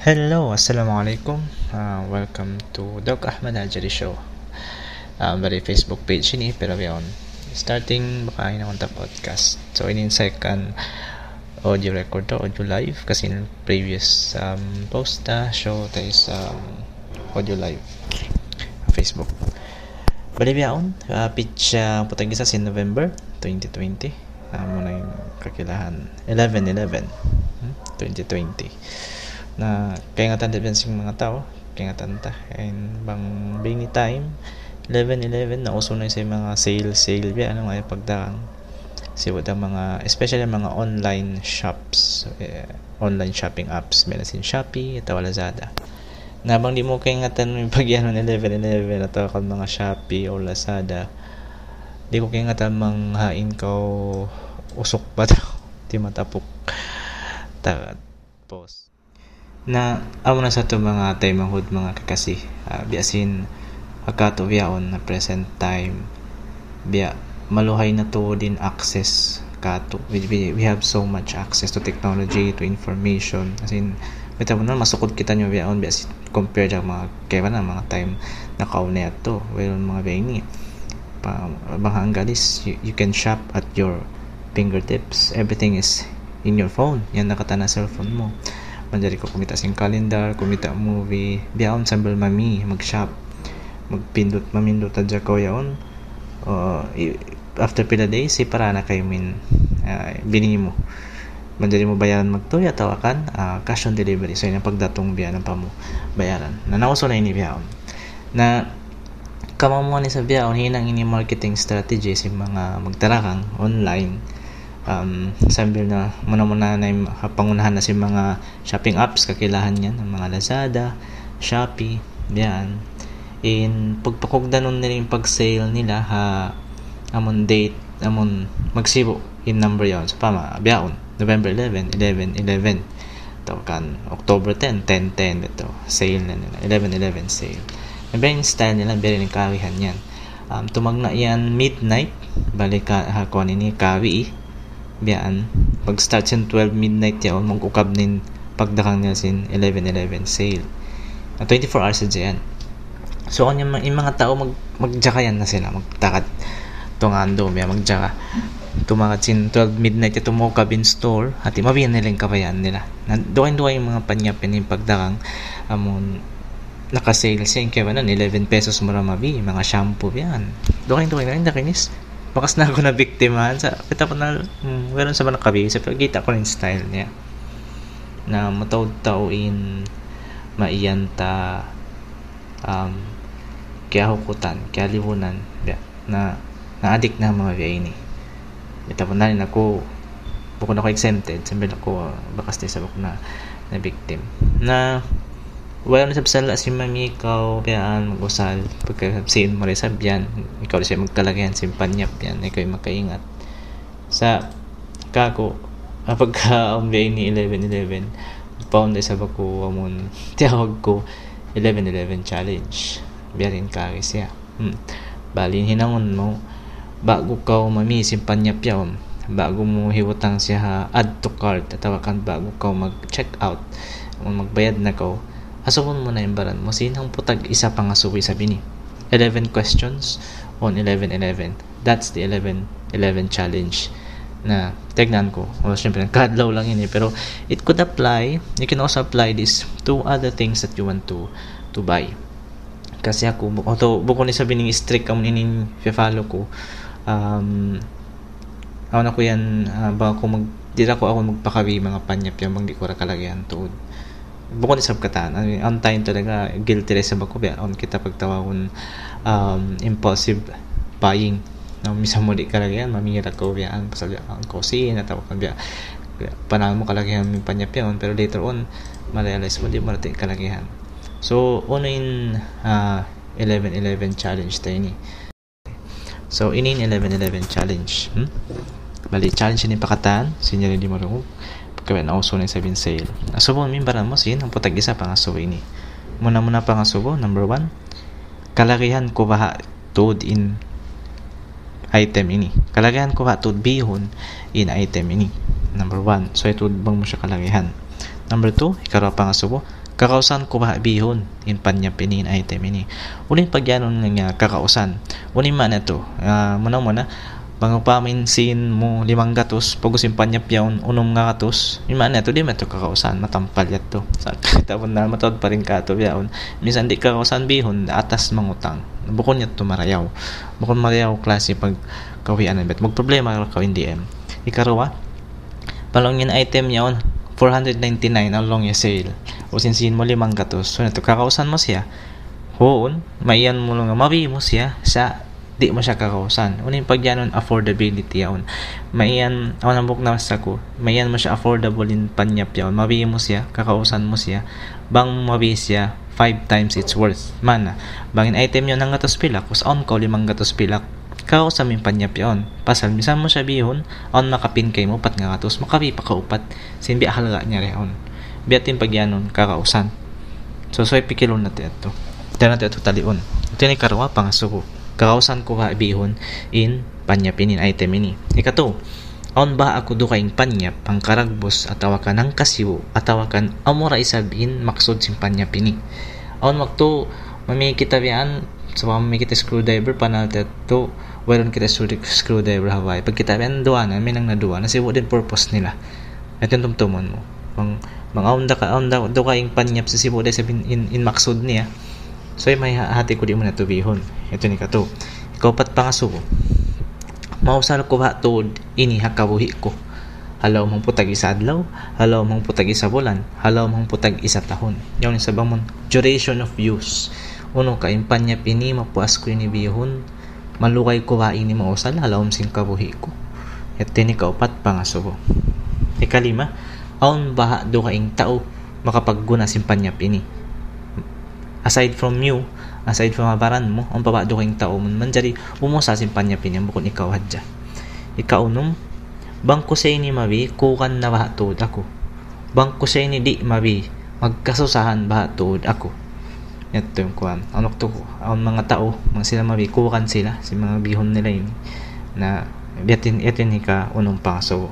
Hello, Assalamualaikum. Uh, welcome to Doc Ahmad Ajari Show. Uh, bali Facebook page ini pero yon starting baka na ta podcast. So ini second audio record to audio live kasi in previous um, post ta show ta is um, audio live Facebook. Bali biyaon, uh, pitch uh, putang isa sin November 2020. Uh, muna yung kakilahan 11-11 hmm? 2020 na kaya nga tanda sing mga tao kaya nga tanda and bang bini time 11-11 na uso na sa mga sale sale biya ano nga pagdang si wala mga especially mga online shops eh, online shopping apps. Meron sin Shopee at Lazada na bang di mo kaya nga tanong yung pagyan ng 11-11 at kung mga Shopee o Lazada di ko kaya nga tamang hain ko usok pa daw di matapok. Ta post na amo na sa to mga time mahud mga kakasi uh, biasin akato biyaon na present time. Biya maluhay na to din access kato. We, we, have so much access to technology to information. As in bitaw na masukod kita nyo biyaon biya compare sa mga kaya na mga time na kauna to. Well mga biya ini pa bang galis you, you can shop at your fingertips. Everything is in your phone. Yan nakata na cellphone mo manjari ko kumita sing calendar kumita movie. Biyaon sambil mami. Mag-shop. Magpindot mamindot adya ko yaon uh, after pila days si para na kayo min. Uh, bini mo. Manjari mo bayaran magtuya tawakan. Uh, cash on delivery. So yun pagdatong biyanan pa mo bayaran. Na nauso na ini biyaon na kamamuan ni sa biyaon hinang ini marketing strategy si mga magtarakang online um, sambil na muna muna na yung pangunahan na si mga shopping apps kakilahan yan ng mga Lazada Shopee yan. In pagpakugda nun nila yung pag-sale nila ha amon date amon magsibo in number yon. So pama biyaon November 11 11 11 to kan October 10 10 10 ito sale na nila 11 11 sale. May style nila very ni kawihan yan. Um, tumagna yan midnight balik ka ha ni kawi biyaan pag start sin 12 midnight yaon magukab nin pagdakang niya sin 11-11 sale na 24 hours sa yan so kanya yung mga tao mag magjakayan na sila magtakad tungando biya magjaka. Tumakat sin 12 midnight ito mo kabin store. At mabiyan nila yung kabayan nila. Duwain yung mga panyapin yung pagdakang amon naka-sale siya yung kaya 11 pesos mura mabi mga shampoo yan. Duwain na rin nakinis bakas na ako na biktimahan sa kita ko na hmm, meron sa mga kabi sa pagkita ko rin style niya. Na matawd-tawin maiyanta um, kaya hukutan kaya libunan na na-addict na mga biya ini kita po na rin ako bukod ako exempted sabi ako bakas din sa bukod na na victim na wala na sabsala si mami ikaw biyaan mag-usal pagkasabsin mo rin sabyan ikaw siya magkalagyan simpanyap yan. Ikaw makaingat. Sa kako ah, pagka umbay ni 11-11 pound sa bako amon tiyawag ko 11-11 challenge. Biyarin kari siya. Hmm. balin hinamon mo. Bago ka mami simpanyap yan bago mo hiwutang siya add to cart. Tawakan bago ka mag check out magbayad na ka Asumon mo na yung baran mo. Sinang putag isa pang asuwi sabi ni. 11 questions on 11-11. That's the 11-11 challenge na tignan ko. Well, syempre, kadlaw lang yun eh. Pero it could apply, you can also apply this to other things that you want to to buy. Kasi ako, although buko ni sabi ng strict ang inin follow ko, um, ako na ko yan, uh, baka ko mag, di ko ako magpakabi mga panyap yung bang di ko rakalagyan tuod bukod sa kataan I mean, on time talaga guilty rin sa bako on kita pagtawon um, impulsive buying. No misa mo di kalagyan mamira ko biyaan pasal ang kosin at ako biya panahon mo kalagyan yung panyapyan pero later on ma-realize mo di mo natin kalagyan so una in uh, 11-11 challenge tayo ni. So in 11-11 challenge. Hmm? bali challenge ni pakatan sinyali di mo kaya na uso ni sabin sale. Asubo min baran mo sin ang putag isa pang asubo ini. Muna muna pang asubo number one. Kalakihan ko ba tud in item ini. Kalakihan ko ba tud bihon in item ini. Number one. So ito bang mo siya kalakihan. Number two, ikaw pang asubo. kakausan ko bihon in panya pinin item ini uling pagyanon nga kakausan uling man ito uh, muna muna mga paminsin mo limang gatos pagusin panya piyaon unom nga gatos. Yung man ito di man ito kakausan matampal yato sa tapon na matod pa rin ka piyaon minsan di kakausan bihon atas mangutang. Bukon yato marayaw. Bukon marayaw klase pag kawian bet. Mag problema ka hindi em. Ikaruwa palong item yaon 499 ang long sale. O sinsin mo limang gatos. So nato kakausan mo siya. Hoon maiyan mo lang mabi mo siya sa di mo siya kakausan. Unin pag yanon affordability yaon. Maiyan, ako nabuk na sa ko, maiyan mo siya affordable in panyap yaon. Mabi mo siya, kakausan mo siya. Bang mabi siya, 5 times its worth. Mana, bangin item yun ng gatos pilak, kus on ko limang gatos pilak. Kao sa min panyap yaon. Pasal, misan mo siya bihon, on makapin kay mo, pat nga gatos, makabi pa kaupat. Sinbi ahalaga niya reon. Biatin pag yanon, kakausan. So, so ipikilon natin ito. Ito natin ito talion. Ito ni karwa, pangasuko kausan ko ha bihon in panyapinin item ini. Ikato, aon ba ako do kaing panyap ang karagbos at awakan ng kasiwo at awakan amora isabin maksod sin panyapini. Aon magto mami kita biyan so mami kita screwdriver panal to whereon kita screwdriver haway. Pag kita biyan duwa na may nang naduwa na siwo din purpose nila. Ito yung tumtumon mo. Pang mga aon da ka aon da do kaing panyap sa siwo din sabin in, in maksod niya So, may hati ko di mo na tubihon. Ito ni kato. Ikaw pat pangasuko. Mausal ko ba to ini hakabuhi ko. Halaw mong putag isa adlaw, halaw mong putag isa bulan, halaw mong putag isa tahon. Yaw sa bang duration of use. Uno ka impanya pini mapuas ko ini bihon. Malukay ko ba ini mausal, halaw sing kabuhi ko. Ito ni kaupat pangasuko. Ikalima, aon baha do kaing tao makapagguna simpanya pini aside from you aside from abaran mo ang babado kayong tao man jari umusa simpanya pinyam bukon ikaw hadja ikaw nung bangko sa ini mabi kukan na baha tuod ako. Bangko sa ini di mabi magkasusahan baha tuod ako. Ito yung kuhan ano to ang mga tao mga sila mabi kukan sila si mga bihon nila yun na yatin yatin hika unong paso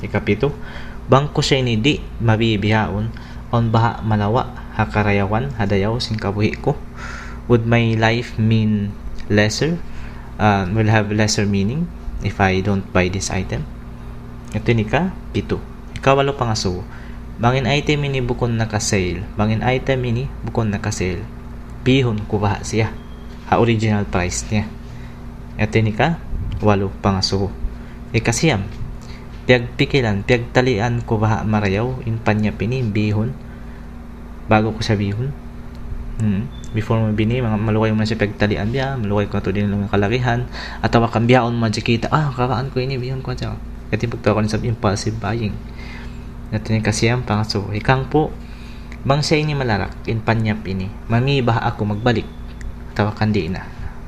ikapito bangko sa ini di mabi bihaon on baha malawa hakarayawan hadayaw sing kabuhi ko. Would my life mean lesser? Uh, will have lesser meaning if I don't buy this item? Ito ni ka pito ikawalo pa nga so bangin item ini bukon naka sale. Bangin item ini bukon naka sale. Bihon kubaha siya. Ha original price niya. Ito ni ka walo pa nga so. Ikasiyam tiag pikilan tiag talian kubaha marayaw in panya pini bihon bago ko sabihin hmm. before mo bini mga malukay mo na siya pagtalian biya malukay ko na to din lang kalakihan. At tawa kang biyaon mo kita ah kakaan ko ini biyon ko siya. Kati pagtawa ko sa impulsive buying. Natin kasi ang pangaso ikang po bang sa ini malarak in panyap ini mamiba ako magbalik. Tawa di na.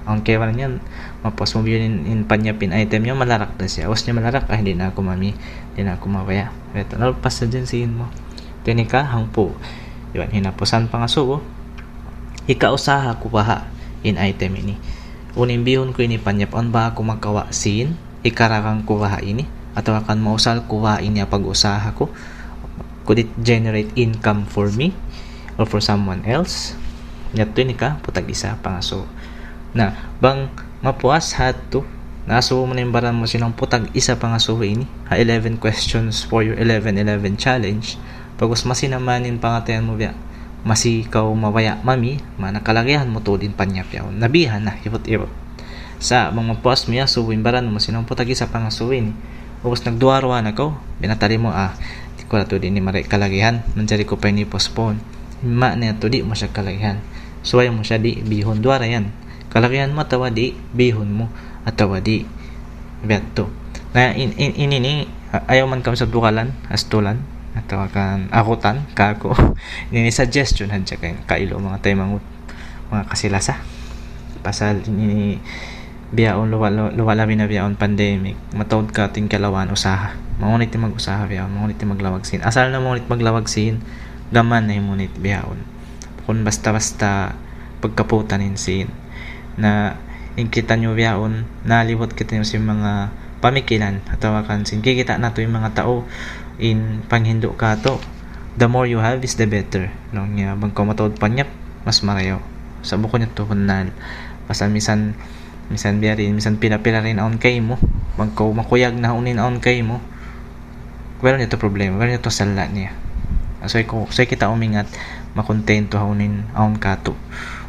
Ang kaya na yan mapos mo yun in, in panyapin item niya malarak na siya. Was niya malarak ah hindi na ako mami. Hindi na ako mawaya. Eto nalpas na dyan siin mo. Tinika hang Diba? Hinapusan pa nga subo. Ikausaha ko baha in item ini. Unin bihon ko ini panyapon ba ako magkawa sin? Ikarakang kuha ini. Atau akan mausal kuha ini pag-usaha ko. Could it generate income for me? Or for someone else? Yato ni ka, putag isa pa nga so. Na, bang mapuas hato Naso mo na yung baran mo sinong putag isa pa nga so ini. Ha 11 questions for your 11-11 challenge Pagos masinamanin pangatayan mo biya, masikaw mawaya mami, manakalagyan mo to din panyapyaw. Nabihan na, ipot-ipot. Sa mga puas mo ya, suwin baran mo, sinong putagi sa pangasuwin. Pagos nagduwarwa na ko, binatari mo, ah, di ko to din ni maray kalagihan, manjari ko pa ni postpone. Ma na to di mo siya kalagihan. Suway mo siya di, bihon duwara yan. Kalagihan mo tawa di, bihon mo, at tawa di. Beto. Na in, in, in, in, ayaw man kami sa bukalan, astulan, atau akan akutan kako ini suggestion hadya kay kailo mga tayo mga mga kasilasa. Pasal ini biyaon luwalabi na biyaon pandemic. Matawad ka ting kalawan usaha. Mangunit ti mag-usaha biyaon mangunit ti maglawagsin asal na mangunit maglawagsin gaman na imunit biyaon. Kung basta-basta pagkaputan sin. Na ingkita nyo biyaon nalibot kita nyo si mga pamikilan at tawakan sin kikita na to yung mga tao in panghindo ka to. The more you have is the better. No nga bang ko matod panyap mas marayo. Sa buko niya to kunal pasan misan misan biyarin misan pila-pila rin aon kay mo. Bang ko makuyag na unin aon kay mo. Wala niya to problema wala niya to sala niya. So ko so kita umingat makontento haunin aon kato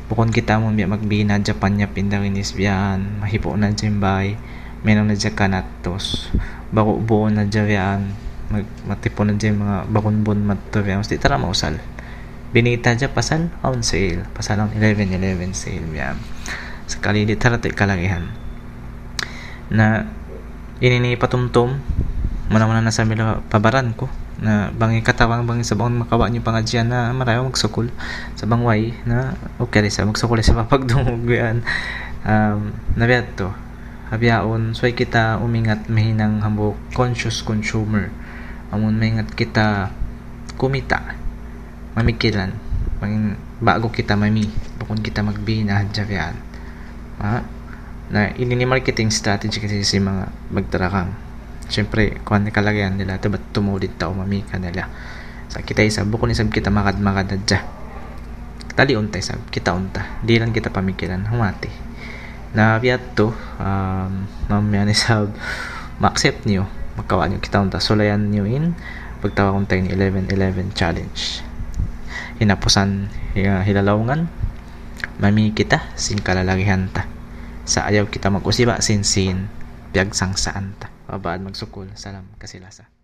bukon kita mo biya magbina Japan niya pindang inis biyan mahipo na jimbay meron na dya kanatos bako buo na dya biyan mag matipon na dya mga bakon-bon matto biyan mesti tara mausal. Binita dya pasal on sale pasal on 11-11 sale biyan sekali di taratay kalagihan. Na inini patumtum mana-mana na sa mila pabaran ko na bangi katawang bangi sa bang makawa niyo pangadyan na marayo magsukol sa bangway na okay sa magsukol sa papagdungog yan. Um, nabiyat to habiyaon so kita umingat mahinang hambok conscious consumer. Amon maingat kita kumita mamikilan. Pang bago kita mami bukod kita magbina hadyan ha? na ini ni marketing strategy kasi si mga magtarakang. Syempre kuhan ni kalagayan nila ito ba't tumulid tao mami kanila sa kita isa bukod isab kita makad makad adya tali unta isab kita unta. Di lang kita pamikilan humati na biyat to. Um, mamaya ni sab ma-accept niyo. Magkawa niyo kita unta. Sulayan niyo in. Pagtawa kong tayo ni 11-11 challenge. Hinapusan hilalawngan mami kita sin kalalagihan ta. Sa ayaw kita mag-usiba sin sin. Piyag sang saan ta. Babaan magsukol salam kasilasa